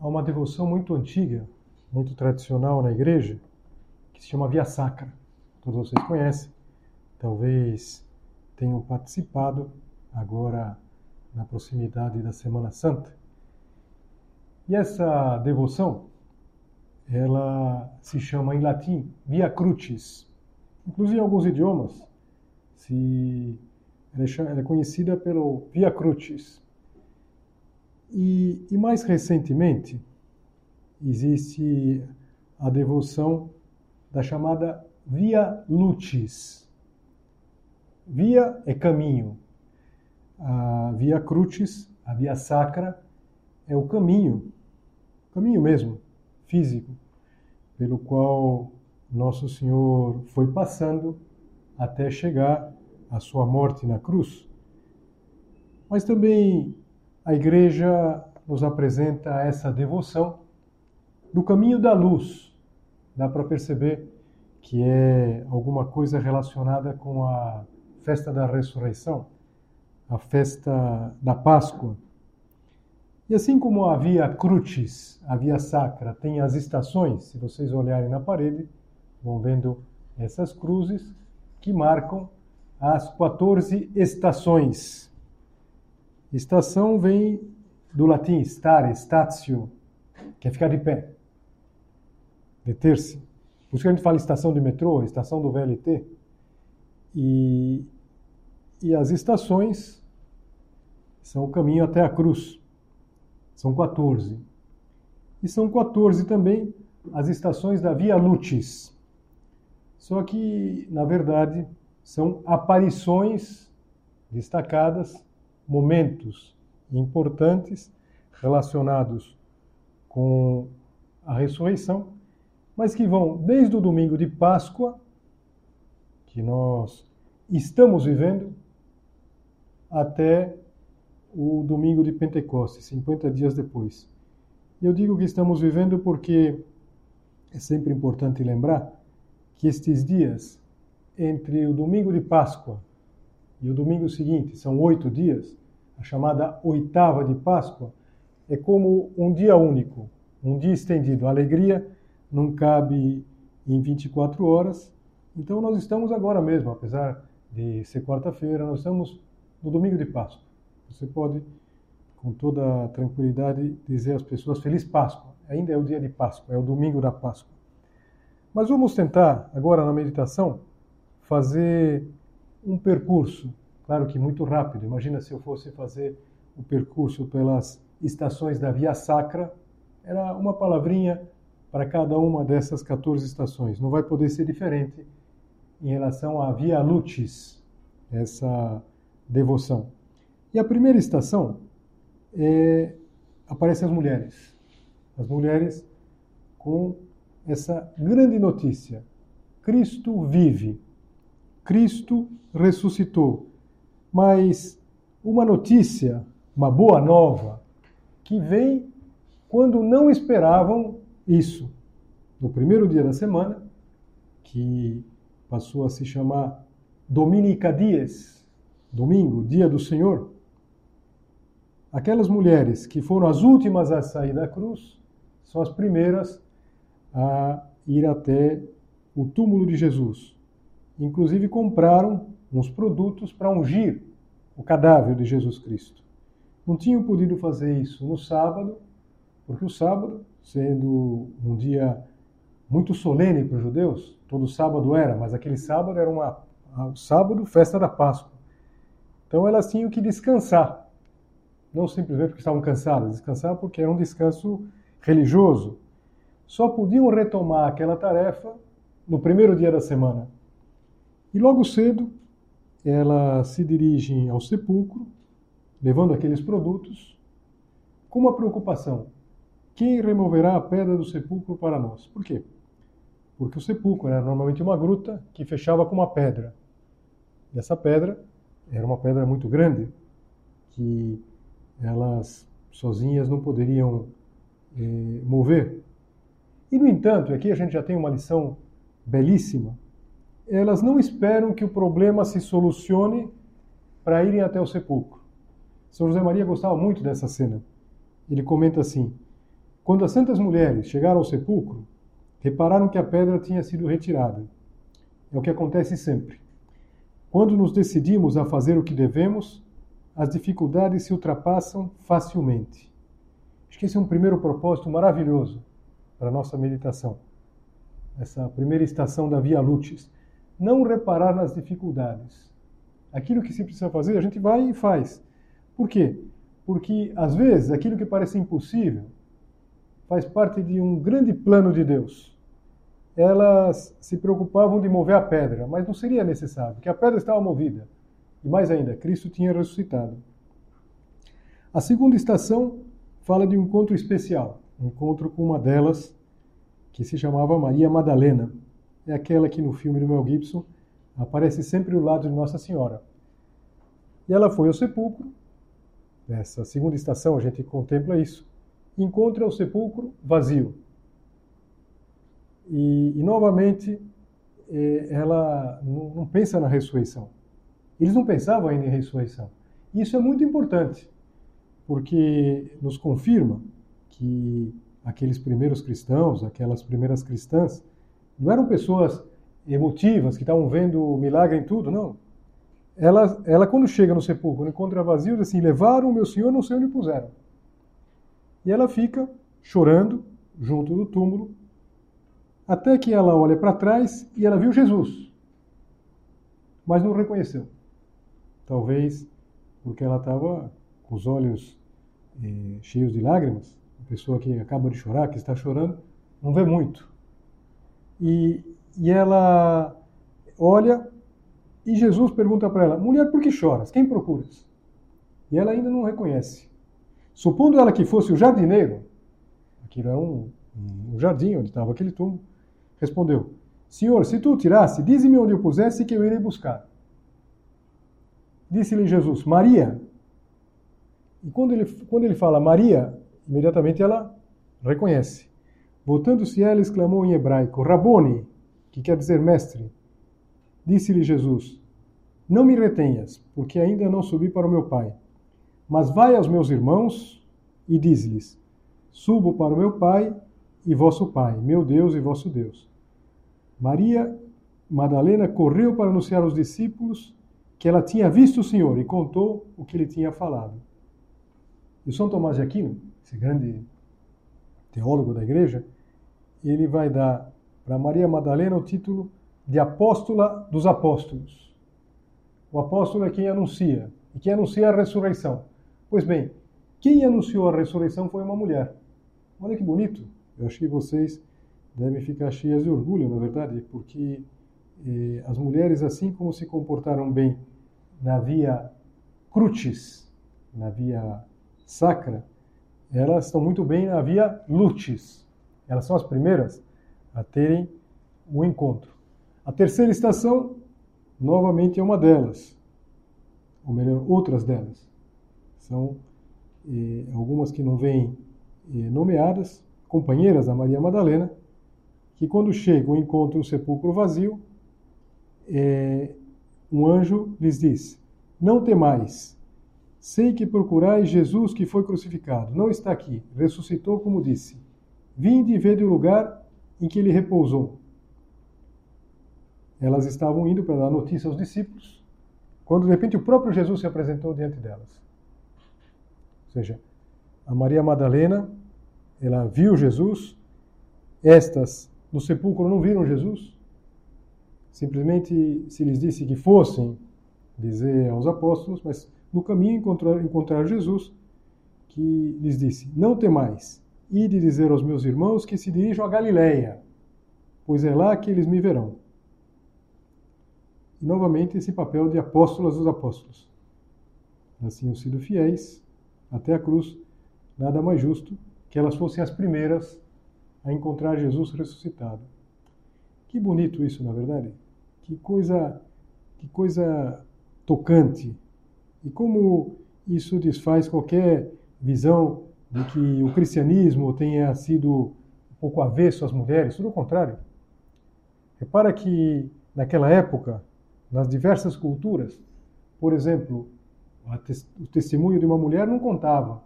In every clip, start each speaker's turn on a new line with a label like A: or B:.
A: Há uma devoção muito antiga, muito tradicional na igreja, que se chama Via Sacra. Todos vocês conhecem, talvez tenham participado agora na proximidade da Semana Santa. E essa devoção, ela se chama em latim Via Crucis. Inclusive em alguns idiomas, se, ela é conhecida pelo Via Crucis. E, e mais recentemente, existe a devoção da chamada Via Lucis. Via é caminho. A Via Crucis, a Via Sacra, é o caminho, caminho mesmo, físico, pelo qual Nosso Senhor foi passando até chegar à sua morte na cruz. Mas também a igreja nos apresenta essa devoção do caminho da luz. Dá para perceber que é alguma coisa relacionada com a festa da ressurreição, a festa da Páscoa. E assim como a Via Crucis, a Via Sacra, tem as estações, se vocês olharem na parede, vão vendo essas cruzes que marcam as 14 estações Estação vem do latim stare, statio, que é ficar de pé, deter-se. Por isso que a gente fala estação de metrô, estação do VLT. E, e as estações são o caminho até a cruz. São 14. E são 14 também as estações da Via Lucis. Só que, na verdade, são aparições destacadas momentos importantes relacionados com a ressurreição, mas que vão desde o domingo de Páscoa, que nós estamos vivendo, até o domingo de Pentecostes, 50 dias depois. Eu digo que estamos vivendo porque é sempre importante lembrar que estes dias entre o domingo de Páscoa e o domingo seguinte, são oito dias, a chamada oitava de Páscoa, é como um dia único, um dia estendido. A alegria não cabe em 24 horas. Então nós estamos agora mesmo, apesar de ser quarta-feira, nós estamos no domingo de Páscoa. Você pode, com toda tranquilidade, dizer às pessoas Feliz Páscoa. Ainda é o dia de Páscoa, é o domingo da Páscoa. Mas vamos tentar, agora na meditação, fazer um percurso Claro que muito rápido. Imagina se eu fosse fazer o percurso pelas estações da Via Sacra, era uma palavrinha para cada uma dessas 14 estações. Não vai poder ser diferente em relação à Via Lucis, essa devoção. E a primeira estação é, as mulheres. As mulheres com essa grande notícia: Cristo vive, Cristo ressuscitou mas uma notícia, uma boa nova, que vem quando não esperavam isso. No primeiro dia da semana, que passou a se chamar Dominica Dies, domingo, dia do Senhor, aquelas mulheres que foram as últimas a sair da cruz são as primeiras a ir até o túmulo de Jesus. Inclusive compraram uns produtos para ungir o cadáver de Jesus Cristo. não tinham podido fazer isso no sábado, porque o sábado, sendo um dia muito solene para os judeus, todo sábado era, mas aquele sábado era uma, sábado, festa da Páscoa. Então elas tinham que descansar, não simplesmente porque estavam cansadas, descansar porque era um descanso religioso. Só podiam retomar aquela tarefa no primeiro dia da semana. E logo cedo, elas se dirigem ao sepulcro, levando aqueles produtos, com uma preocupação: quem removerá a pedra do sepulcro para nós? Por quê? Porque o sepulcro era normalmente uma gruta que fechava com uma pedra. E essa pedra era uma pedra muito grande, que elas sozinhas não poderiam eh, mover. E, no entanto, aqui a gente já tem uma lição belíssima. Elas não esperam que o problema se solucione para irem até o sepulcro. São José Maria gostava muito dessa cena. Ele comenta assim: Quando as santas mulheres chegaram ao sepulcro, repararam que a pedra tinha sido retirada. É o que acontece sempre. Quando nos decidimos a fazer o que devemos, as dificuldades se ultrapassam facilmente. Acho que esse é um primeiro propósito maravilhoso para a nossa meditação. Essa primeira estação da Via Lucis. Não reparar nas dificuldades. Aquilo que se precisa fazer, a gente vai e faz. Por quê? Porque, às vezes, aquilo que parece impossível faz parte de um grande plano de Deus. Elas se preocupavam de mover a pedra, mas não seria necessário, porque a pedra estava movida. E mais ainda, Cristo tinha ressuscitado. A segunda estação fala de um encontro especial, um encontro com uma delas, que se chamava Maria Madalena. É aquela que no filme do Mel Gibson aparece sempre ao lado de Nossa Senhora. E ela foi ao sepulcro Nessa segunda estação, a gente contempla isso. Encontra o sepulcro vazio. E, e novamente, eh, ela não, não pensa na ressurreição. Eles não pensavam ainda em ressurreição. Isso é muito importante, porque nos confirma que aqueles primeiros cristãos, aquelas primeiras cristãs, não eram pessoas emotivas que estavam vendo milagre em tudo, não ela, ela quando chega no sepulcro, encontra vazio, diz assim: levaram o meu senhor, não sei onde puseram. E ela fica chorando junto do túmulo, até que ela olha para trás e ela viu Jesus, mas não reconheceu. Talvez porque ela estava com os olhos eh, cheios de lágrimas. A pessoa que acaba de chorar, que está chorando, não vê muito. E, e ela olha e Jesus pergunta para ela: Mulher, por que choras? Quem procuras? E ela ainda não reconhece. Supondo ela que fosse o jardineiro, aquilo é um, um jardim onde estava aquele túmulo, respondeu: Senhor, se tu o tirasse, dize-me onde eu pusesse que eu irei buscar. Disse-lhe Jesus: Maria. E quando ele, quando ele fala Maria, imediatamente ela reconhece. Voltando-se ela, exclamou em hebraico: Rabone, que quer dizer mestre. Disse-lhe Jesus: Não me retenhas, porque ainda não subi para o meu Pai. Mas vai aos meus irmãos e diz-lhes: Subo para o meu Pai e vosso Pai, meu Deus e vosso Deus. Maria Madalena correu para anunciar aos discípulos que ela tinha visto o Senhor e contou o que ele tinha falado. E São Tomás de Aquino, esse grande teólogo da igreja, ele vai dar para Maria Madalena o título de apóstola dos apóstolos. O apóstolo é quem anuncia, e quem anuncia a ressurreição. Pois bem, quem anunciou a ressurreição foi uma mulher. Olha que bonito. Eu acho que vocês devem ficar cheias de orgulho, na verdade, porque eh, as mulheres, assim como se comportaram bem na via crucis, na via sacra, elas estão muito bem na via lucis. Elas são as primeiras a terem o encontro. A terceira estação, novamente, é uma delas, ou melhor, outras delas. São eh, algumas que não vêm eh, nomeadas, companheiras da Maria Madalena, que quando chegam encontram o sepulcro vazio, eh, um anjo lhes diz: Não temais, sei que procurais Jesus que foi crucificado. Não está aqui, ressuscitou como disse. Vinde e vede o lugar em que ele repousou elas estavam indo para dar notícia aos discípulos, quando de repente o próprio Jesus se apresentou diante delas. Ou seja, a Maria Madalena, ela viu Jesus, estas no sepulcro não viram Jesus, simplesmente se lhes disse que fossem dizer aos apóstolos, mas no caminho encontraram, encontraram Jesus, que lhes disse: Não temais, ide dizer aos meus irmãos que se dirijam a Galiléia, pois é lá que eles me verão. E novamente esse papel de apóstolas dos apóstolos. Elas tinham sido fiéis até a cruz, nada mais justo que elas fossem as primeiras a encontrar Jesus ressuscitado. Que bonito isso, na verdade. Que coisa, que coisa tocante. E como isso desfaz qualquer visão de que o cristianismo tenha sido um pouco avesso às mulheres, tudo o contrário. Repara que naquela época, nas diversas culturas, por exemplo, o testemunho de uma mulher não contava,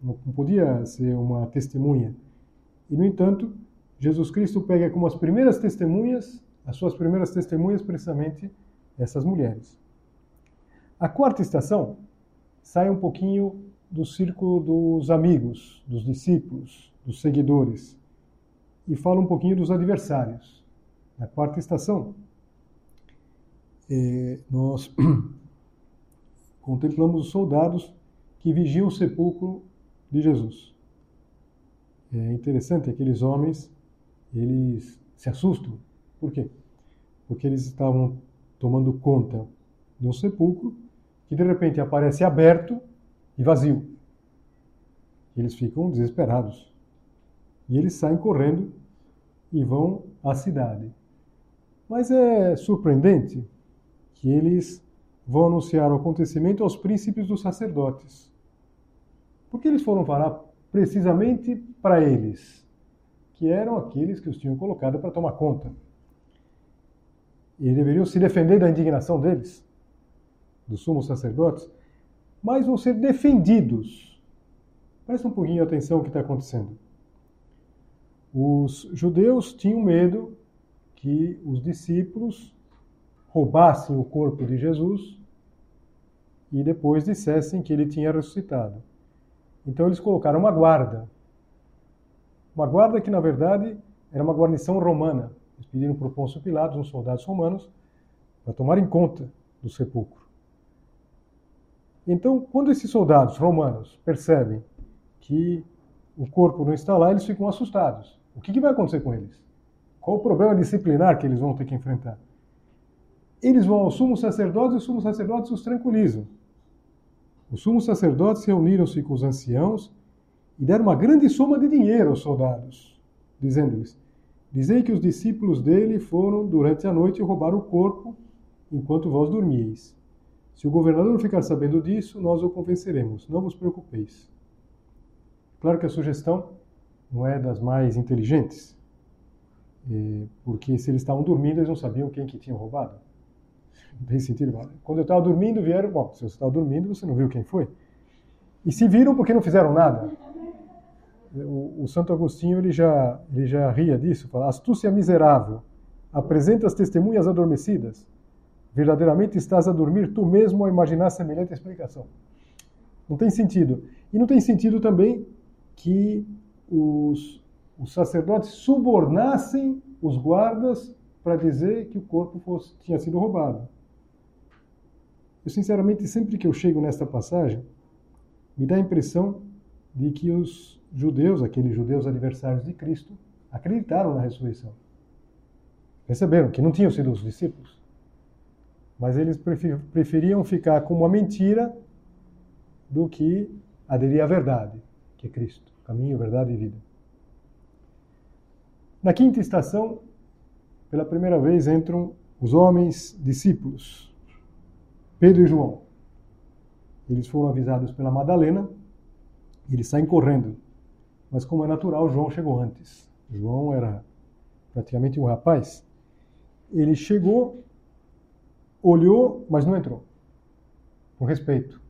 A: não podia ser uma testemunha. E, no entanto, Jesus Cristo pega como as primeiras testemunhas, as suas primeiras testemunhas, precisamente essas mulheres. A quarta estação sai um pouquinho do círculo dos amigos, dos discípulos, dos seguidores, e fala um pouquinho dos adversários. Na quarta estação, eh, nós contemplamos os soldados que vigiam o sepulcro de Jesus. É interessante, aqueles homens, eles se assustam. Por quê? Porque eles estavam tomando conta de um sepulcro que de repente aparece aberto e vazio. Eles ficam desesperados. E eles saem correndo e vão à cidade. Mas é surpreendente que eles vão anunciar o acontecimento aos príncipes dos sacerdotes. Por que eles foram falar precisamente para eles, que eram aqueles que os tinham colocado para tomar conta? E deveriam se defender da indignação deles, dos sumos sacerdotes, mas vão ser defendidos. Presta um pouquinho atenção o que está acontecendo. Os judeus tinham medo que os discípulos roubassem o corpo de Jesus e depois dissessem que ele tinha ressuscitado. Então eles colocaram uma guarda. Uma guarda que, na verdade, era uma guarnição romana. Eles pediram para o Pôncio Pilatos, uns soldados romanos, para tomarem conta do sepulcro. Então, quando esses soldados romanos percebem que o corpo não está lá, eles ficam assustados. O que, vai acontecer com eles? Qual o problema disciplinar que eles vão ter que enfrentar? Eles vão ao sumo sacerdote e os sumos sacerdotes os tranquilizam. Os sumos sacerdotes reuniram-se com os anciãos e deram uma grande soma de dinheiro aos soldados, dizendo-lhes: Dizei que os discípulos dele foram durante a noite roubar o corpo enquanto vós dormieis. Se o governador ficar sabendo disso, nós o convenceremos. Não vos preocupeis. Claro que a sugestão não é das mais inteligentes, é, porque se eles estavam dormindo, eles não sabiam quem que tinha roubado. Não tem sentido. Quando eu estava dormindo, vieram. Bom, se você estava dormindo, você não viu quem foi. E se viram porque não fizeram nada. O, o Santo Agostinho ele já, ele já ria disso, fala: astúcia miserável, apresenta as testemunhas adormecidas. Verdadeiramente estás a dormir tu mesmo a imaginar semelhante explicação. Não tem sentido. E não tem sentido também que os, os sacerdotes subornassem os guardas para dizer que o corpo fosse, tinha sido roubado. Eu, sinceramente, sempre que eu chego nesta passagem, me dá a impressão de que os judeus, aqueles judeus adversários de Cristo, acreditaram na ressurreição. Perceberam que não tinham sido os discípulos. Mas eles preferiam ficar com uma mentira do que aderir à verdade, que é Cristo, caminho, verdade e vida. Na quinta estação, pela primeira vez entram os homens discípulos. Pedro e João. Eles foram avisados pela Madalena, e eles saem correndo. Mas como é natural, João chegou antes. João era praticamente um rapaz. Ele chegou, olhou, mas não entrou. Com respeito.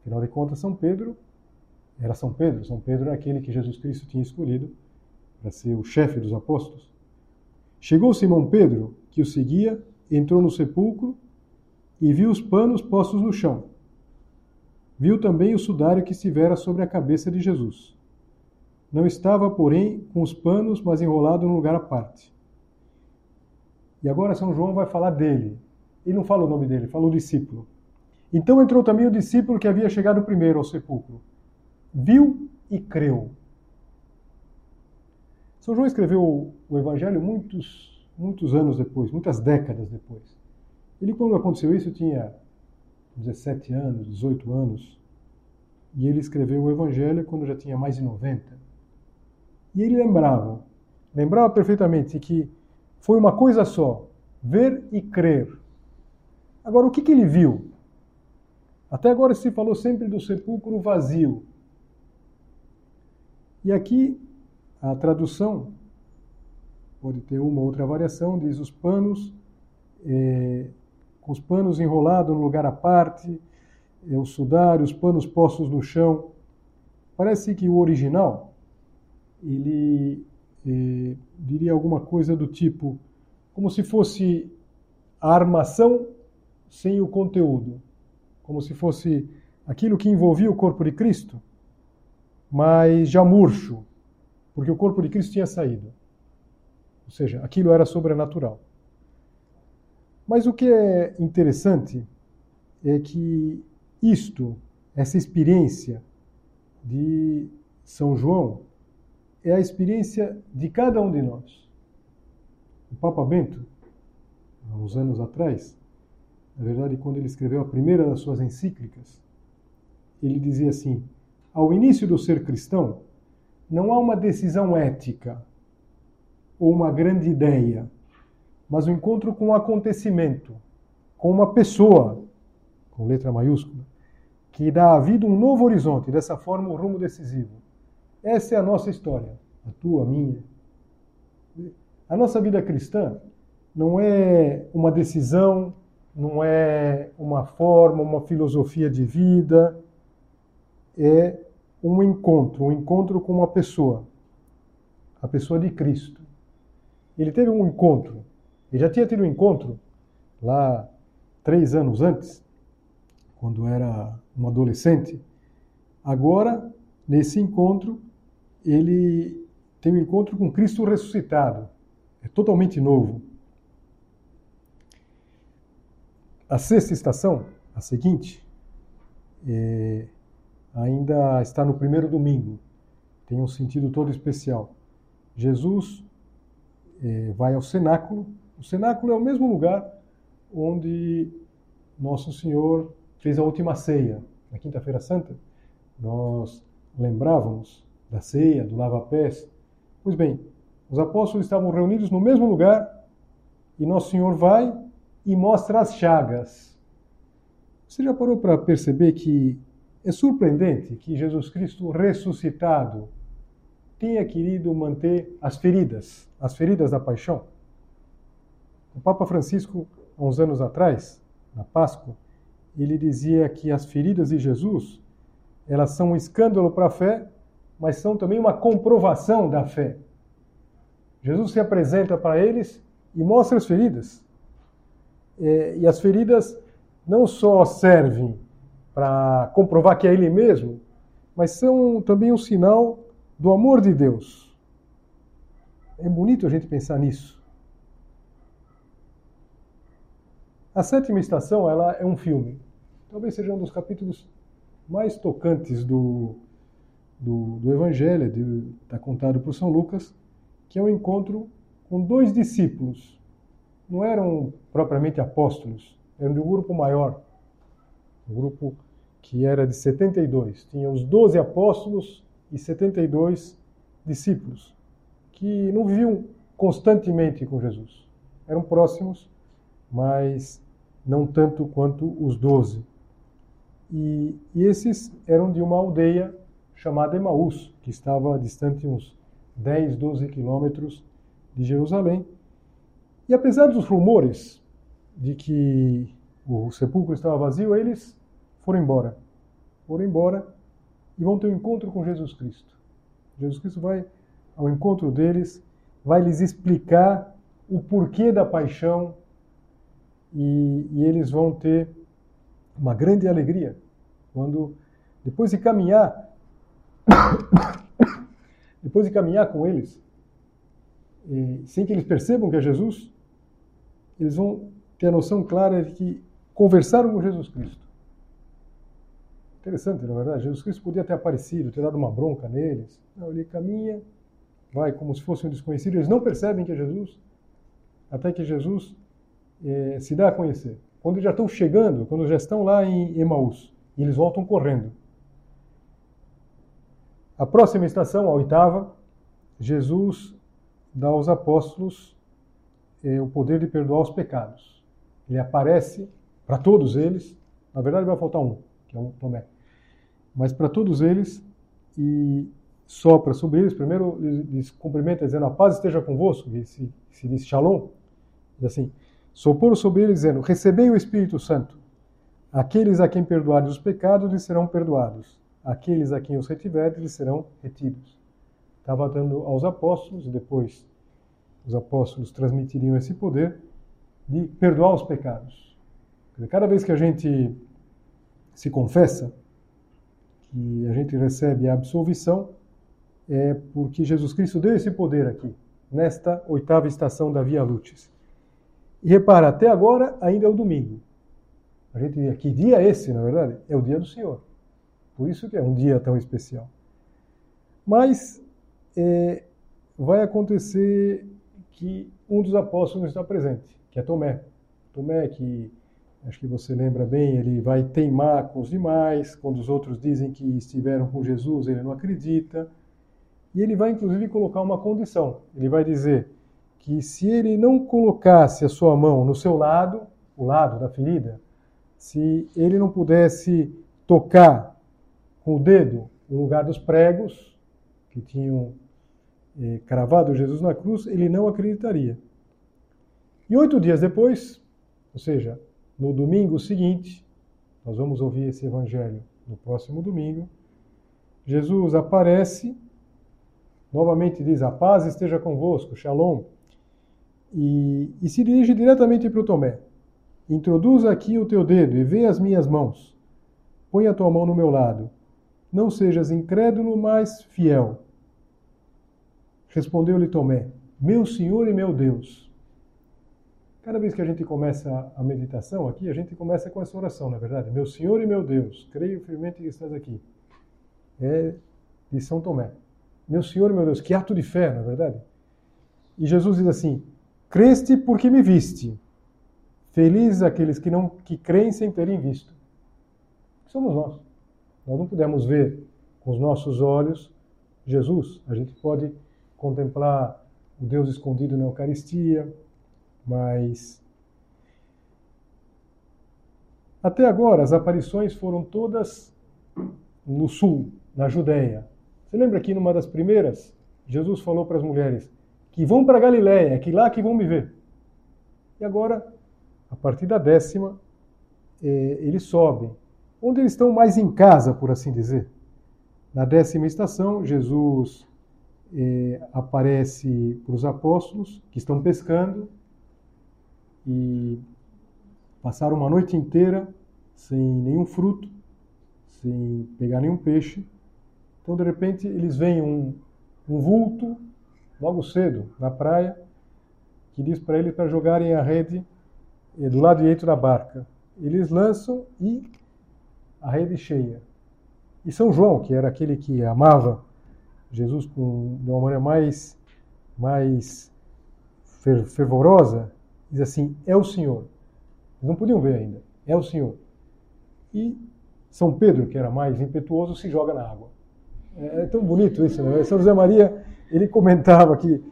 A: Afinal de contas, São Pedro era São Pedro. São Pedro era aquele que Jesus Cristo tinha escolhido para ser o chefe dos apóstolos. Chegou Simão Pedro, que o seguia, entrou no sepulcro e viu os panos postos no chão. Viu também o sudário que estivera sobre a cabeça de Jesus. Não estava, porém, com os panos, mas enrolado num lugar à parte. E agora São João vai falar dele. Ele não fala o nome dele, fala o discípulo. Então entrou também o discípulo que havia chegado primeiro ao sepulcro. Viu e creu. São João escreveu o Evangelho muitos, muitos anos depois, muitas décadas depois. Ele, quando aconteceu isso, tinha 17 anos, 18 anos. E ele escreveu o Evangelho quando já tinha mais de 90. E ele lembrava, lembrava perfeitamente que foi uma coisa só: ver e crer. Agora, o que, que ele viu? Até agora se falou sempre do sepulcro vazio. E aqui a tradução pode ter uma outra variação, diz os panos, é, com os panos enrolados no lugar à parte, é, o sudário, os panos postos no chão. Parece que o original, ele é, diria alguma coisa do tipo, como se fosse a armação sem o conteúdo como se fosse aquilo que envolvia o corpo de Cristo, mas já murcho, porque o corpo de Cristo tinha saído. Ou seja, aquilo era sobrenatural. Mas o que é interessante é que isto, essa experiência de São João, é a experiência de cada um de nós. O Papa Bento, há uns anos atrás, na verdade, quando ele escreveu a primeira das suas encíclicas, ele dizia assim: ao início do ser cristão, não há uma decisão ética ou uma grande ideia, mas um encontro com um acontecimento, com uma pessoa, com letra maiúscula, que dá à vida um novo horizonte, dessa forma, um rumo decisivo. Essa é a nossa história, a tua, a minha. A nossa vida cristã não é uma decisão não é uma forma, uma filosofia de vida, é um encontro, um encontro com uma pessoa, a pessoa de Cristo. Ele teve um encontro, ele já tinha tido um encontro lá três anos antes, quando era um adolescente. Agora, nesse encontro, ele tem um encontro com Cristo ressuscitado. É totalmente novo. A sexta estação, a seguinte, é, ainda está no primeiro domingo. Tem um sentido todo especial. Jesus é, vai ao cenáculo. O cenáculo é o mesmo lugar onde Nosso Senhor fez a última ceia. Na Quinta-feira Santa, nós lembrávamos da ceia, do lava-pés. Pois bem, os apóstolos estavam reunidos no mesmo lugar e Nosso Senhor vai e mostra as chagas. Você já parou para perceber que é surpreendente que Jesus Cristo ressuscitado tenha querido manter as feridas, as feridas da paixão? O Papa Francisco, há uns anos atrás, na Páscoa, ele dizia que as feridas de Jesus, elas são um escândalo para a fé, mas são também uma comprovação da fé. Jesus se apresenta para eles e mostra as feridas. É, e as feridas não só servem para comprovar que é Ele mesmo, mas são também um sinal do amor de Deus. É bonito a gente pensar nisso. A sétima estação ela é um filme. Talvez seja um dos capítulos mais tocantes do, do, do Evangelho, está contado por São Lucas, que é o um encontro com dois discípulos não eram propriamente apóstolos, eram de um grupo maior, um grupo que era de 72. Tinha os 12 apóstolos e 72 discípulos, que não viviam constantemente com Jesus. Eram próximos, mas não tanto quanto os 12. E, e esses eram de uma aldeia chamada Emaús, que estava distante uns 10, 12 quilômetros de Jerusalém, e apesar dos rumores de que o sepulcro estava vazio, eles foram embora. Foram embora e vão ter um encontro com Jesus Cristo. Jesus Cristo vai ao encontro deles, vai lhes explicar o porquê da paixão e, e eles vão ter uma grande alegria quando depois de caminhar, depois de caminhar com eles, sem que eles percebam que é Jesus, eles vão ter a noção clara de que conversaram com Jesus Cristo. Interessante, na verdade. Jesus Cristo podia ter aparecido, ter dado uma bronca neles. Não, ele caminha, vai como se fosse um desconhecido. Eles não percebem que é Jesus, até que Jesus eh, se dá a conhecer. Quando já estão chegando, quando já estão lá em Emaús, eles voltam correndo. A próxima estação, a oitava, Jesus dá aos apóstolos eh, o poder de perdoar os pecados. Ele aparece para todos eles, na verdade vai faltar um, que é o Tomé, mas para todos eles e sopra sobre eles. Primeiro lhes cumprimenta dizendo: A paz esteja convosco, que se, se diz Shalom. Diz assim: Soprou sobre eles dizendo: Recebei o Espírito Santo. Aqueles a quem perdoardes os pecados lhes serão perdoados. Aqueles a quem os retiverdes lhes serão retidos estava dando aos apóstolos, e depois os apóstolos transmitiriam esse poder de perdoar os pecados. Cada vez que a gente se confessa, que a gente recebe a absolvição, é porque Jesus Cristo deu esse poder aqui, nesta oitava estação da Via Lucis. E repara, até agora ainda é o domingo. A gente diz, que dia é esse, na verdade? É o dia do Senhor. Por isso que é um dia tão especial. Mas é, vai acontecer que um dos apóstolos está presente, que é Tomé. Tomé, que acho que você lembra bem, ele vai teimar com os demais, quando os outros dizem que estiveram com Jesus, ele não acredita. E ele vai inclusive colocar uma condição. Ele vai dizer que se ele não colocasse a sua mão no seu lado, o lado da ferida, se ele não pudesse tocar com o dedo no lugar dos pregos, que tinham eh, cravado Jesus na cruz, ele não acreditaria. E oito dias depois, ou seja, no domingo seguinte, nós vamos ouvir esse evangelho no próximo domingo, Jesus aparece, novamente diz: A paz esteja convosco, shalom, e, e se dirige diretamente para o Tomé. Introduz aqui o teu dedo e vê as minhas mãos. Põe a tua mão no meu lado. Não sejas incrédulo, mas fiel. Respondeu-lhe Tomé: Meu Senhor e meu Deus. Cada vez que a gente começa a meditação aqui, a gente começa com essa oração, na é verdade? Meu Senhor e meu Deus, creio firmemente que estás aqui. É de São Tomé. Meu Senhor e meu Deus, que ato de fé, na é verdade? E Jesus diz assim: Creste porque me viste. Felizes aqueles que não que creem sem terem visto. Somos nós. Nós não podemos ver com os nossos olhos Jesus. A gente pode contemplar o Deus escondido na Eucaristia, mas até agora as aparições foram todas no sul, na Judéia. Você lembra que numa das primeiras, Jesus falou para as mulheres que vão para Galiléia, é que lá que vão me ver. E agora, a partir da décima, eh, eles sobem, onde eles estão mais em casa, por assim dizer. Na décima estação, Jesus é, aparece para os apóstolos que estão pescando e passaram uma noite inteira sem nenhum fruto, sem pegar nenhum peixe. Então, de repente, eles veem um, um vulto logo cedo na praia que diz para eles para jogarem a rede é, do lado direito da barca. Eles lançam e a rede cheia. E São João, que era aquele que amava Jesus com, de uma maneira mais, mais fervorosa, diz assim: É o Senhor. Eles não podiam ver ainda. É o Senhor. E São Pedro, que era mais impetuoso, se joga na água. É, é tão bonito isso, né? São José Maria, ele comentava que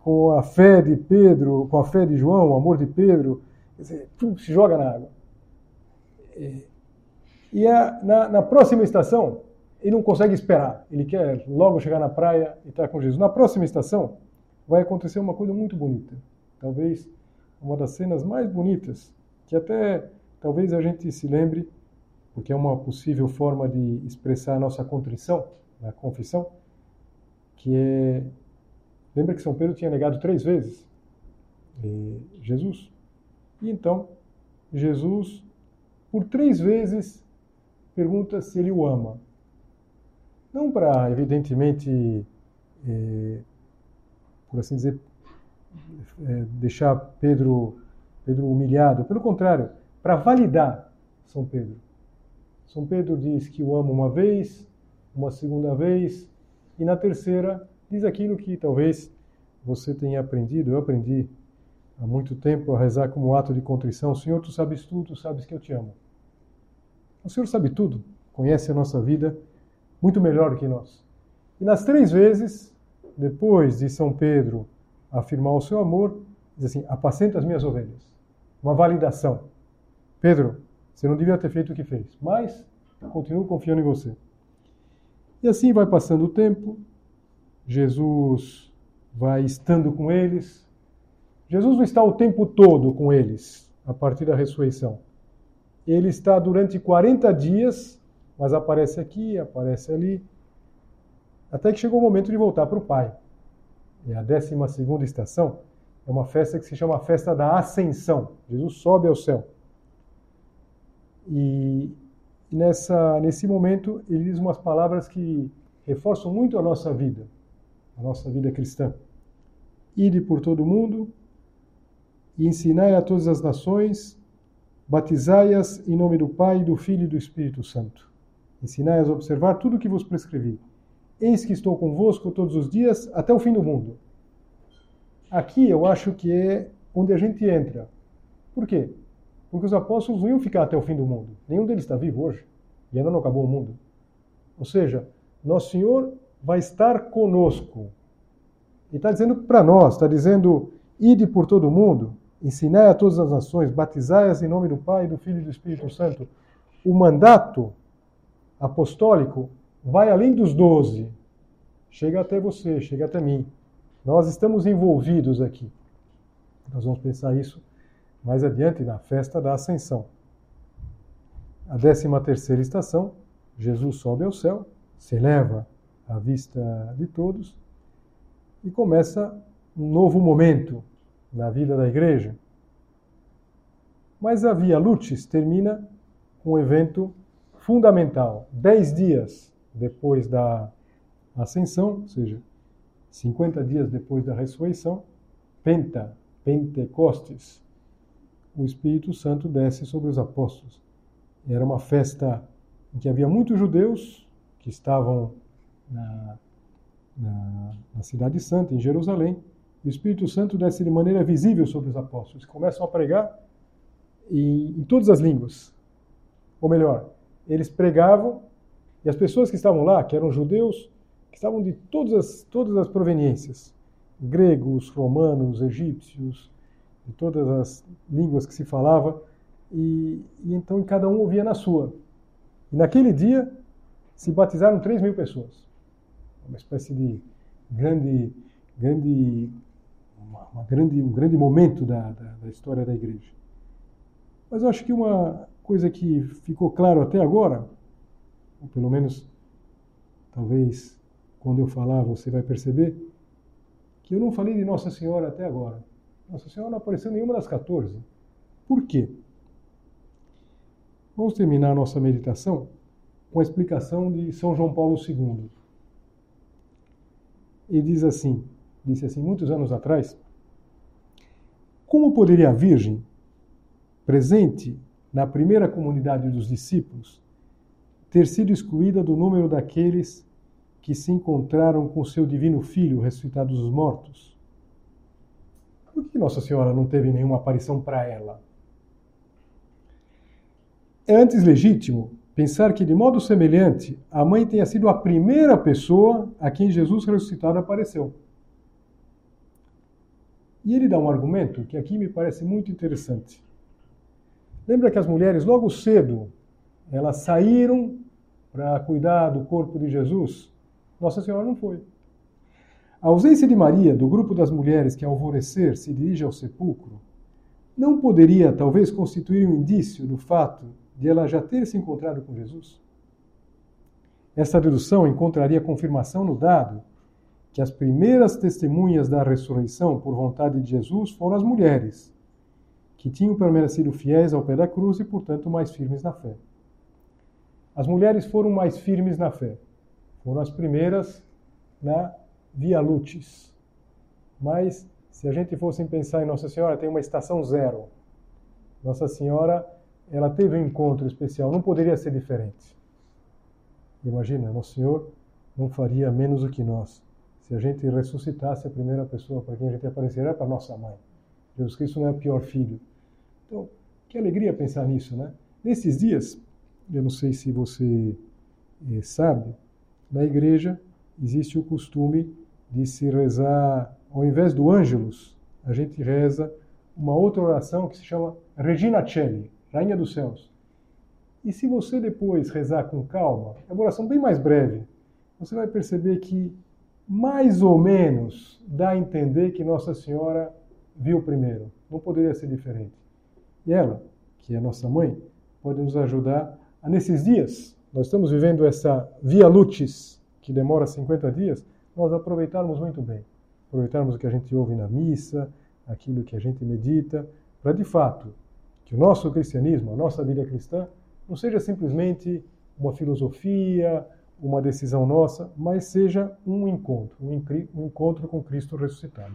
A: com a fé de Pedro, com a fé de João, o amor de Pedro, se joga na água. É, e a, na, na próxima estação, ele não consegue esperar. Ele quer logo chegar na praia e estar com Jesus. Na próxima estação vai acontecer uma coisa muito bonita. Talvez uma das cenas mais bonitas, que até talvez a gente se lembre, porque é uma possível forma de expressar a nossa contrição, a confissão, que é lembra que São Pedro tinha negado três vezes eh, Jesus. E então Jesus por três vezes pergunta se ele o ama. Não para, evidentemente, é, por assim dizer, é, deixar Pedro, Pedro humilhado. Pelo contrário, para validar São Pedro. São Pedro diz que o ama uma vez, uma segunda vez, e na terceira diz aquilo que talvez você tenha aprendido, eu aprendi há muito tempo a rezar como ato de contrição. Senhor, tu sabes tudo, tu sabes que eu te amo. O Senhor sabe tudo, conhece a nossa vida muito melhor do que nós. E nas três vezes, depois de São Pedro afirmar o seu amor, diz assim: apacenta as minhas ovelhas. Uma validação. Pedro, você não devia ter feito o que fez, mas continuo confiando em você. E assim vai passando o tempo, Jesus vai estando com eles. Jesus não está o tempo todo com eles, a partir da ressurreição. Ele está durante 40 dias, mas aparece aqui, aparece ali, até que chegou o momento de voltar para o Pai. E a 12 estação é uma festa que se chama a Festa da Ascensão. Jesus sobe ao céu. E nessa, nesse momento ele diz umas palavras que reforçam muito a nossa vida, a nossa vida cristã. Ide por todo o mundo e ensinai a todas as nações, batizai-as em nome do Pai, do Filho e do Espírito Santo. Ensinai-as a observar tudo o que vos prescrevi. Eis que estou convosco todos os dias até o fim do mundo. Aqui eu acho que é onde a gente entra. Por quê? Porque os apóstolos não iam ficar até o fim do mundo. Nenhum deles está vivo hoje. E ainda não acabou o mundo. Ou seja, Nosso Senhor vai estar conosco. E está dizendo para nós, está dizendo, ide por todo o mundo, ensinai a todas as nações, batizai-as em nome do Pai, do Filho e do Espírito Santo. O mandato apostólico vai além dos doze. Chega até você, chega até mim. Nós estamos envolvidos aqui. Nós vamos pensar isso mais adiante na festa da Ascensão. A décima terceira estação, Jesus sobe ao céu, se eleva à vista de todos e começa um novo momento na vida da igreja. Mas a Via Lucis termina com um evento fundamental. Dez dias depois da ascensão, ou seja, 50 dias depois da ressurreição, Penta, Pentecostes, o Espírito Santo desce sobre os apóstolos. Era uma festa em que havia muitos judeus que estavam na, na, na Cidade Santa, em Jerusalém, e o Espírito Santo desce de maneira visível sobre os apóstolos. Começam a pregar em, em todas as línguas. Ou melhor, eles pregavam e as pessoas que estavam lá, que eram judeus, que estavam de todas as, todas as proveniências, gregos, romanos, egípcios, de todas as línguas que se falava, e, e então cada um ouvia na sua. E naquele dia se batizaram 3 mil pessoas. Uma espécie de grande, grande, uma, uma grande um grande momento da, da, da história da igreja. Mas eu acho que uma coisa que ficou claro até agora, ou pelo menos talvez quando eu falar você vai perceber, que eu não falei de Nossa Senhora até agora. Nossa Senhora não apareceu em nenhuma das 14. Por quê? Vamos terminar a nossa meditação com a explicação de São João Paulo II. Ele diz assim, disse assim muitos anos atrás, como poderia a Virgem, presente na primeira comunidade dos discípulos, ter sido excluída do número daqueles que se encontraram com seu divino Filho ressuscitado dos mortos? Por que Nossa Senhora não teve nenhuma aparição para ela? É antes legítimo pensar que, de modo semelhante, a mãe tenha sido a primeira pessoa a quem Jesus ressuscitado apareceu. E ele dá um argumento que aqui me parece muito interessante. Lembra que as mulheres, logo cedo, elas saíram para cuidar do corpo de Jesus? Nossa Senhora não foi. A ausência de Maria do grupo das mulheres que, ao alvorecer, se dirige ao sepulcro, não poderia, talvez, constituir um indício do fato de ela já ter se encontrado com Jesus? Esta dedução encontraria confirmação no dado que as primeiras testemunhas da ressurreição por vontade de Jesus foram as mulheres, que tinham permanecido fiéis ao pé da cruz e, portanto, mais firmes na fé. As mulheres foram mais firmes na fé Foram as primeiras na Via Lucis. Mas se a gente fosse pensar em Nossa Senhora, tem uma estação zero. Nossa Senhora, ela teve um encontro especial, não poderia ser diferente. Imagina, Nosso Senhor não faria menos do que nós. Se a gente ressuscitasse a primeira pessoa para quem a gente apareceria, para nossa mãe. Jesus Cristo não é o pior filho. Então, que alegria pensar nisso, né? Nesses dias, eu não sei se você eh, sabe, na igreja existe o costume de se rezar, ao invés do Ângelus, a gente reza uma outra oração que se chama Regina Celli, Rainha dos Céus. E se você depois rezar com calma, é uma oração bem mais breve, você vai perceber que mais ou menos dá a entender que Nossa Senhora viu primeiro. Não poderia ser diferente. E ela, que é nossa mãe, pode nos ajudar a, nesses dias, nós estamos vivendo essa via lutis, que demora 50 dias, nós aproveitarmos muito bem. Aproveitarmos o que a gente ouve na missa, aquilo que a gente medita, para de fato que o nosso cristianismo, a nossa vida cristã, não seja simplesmente uma filosofia, uma decisão nossa, mas seja um encontro, um encontro com Cristo ressuscitado.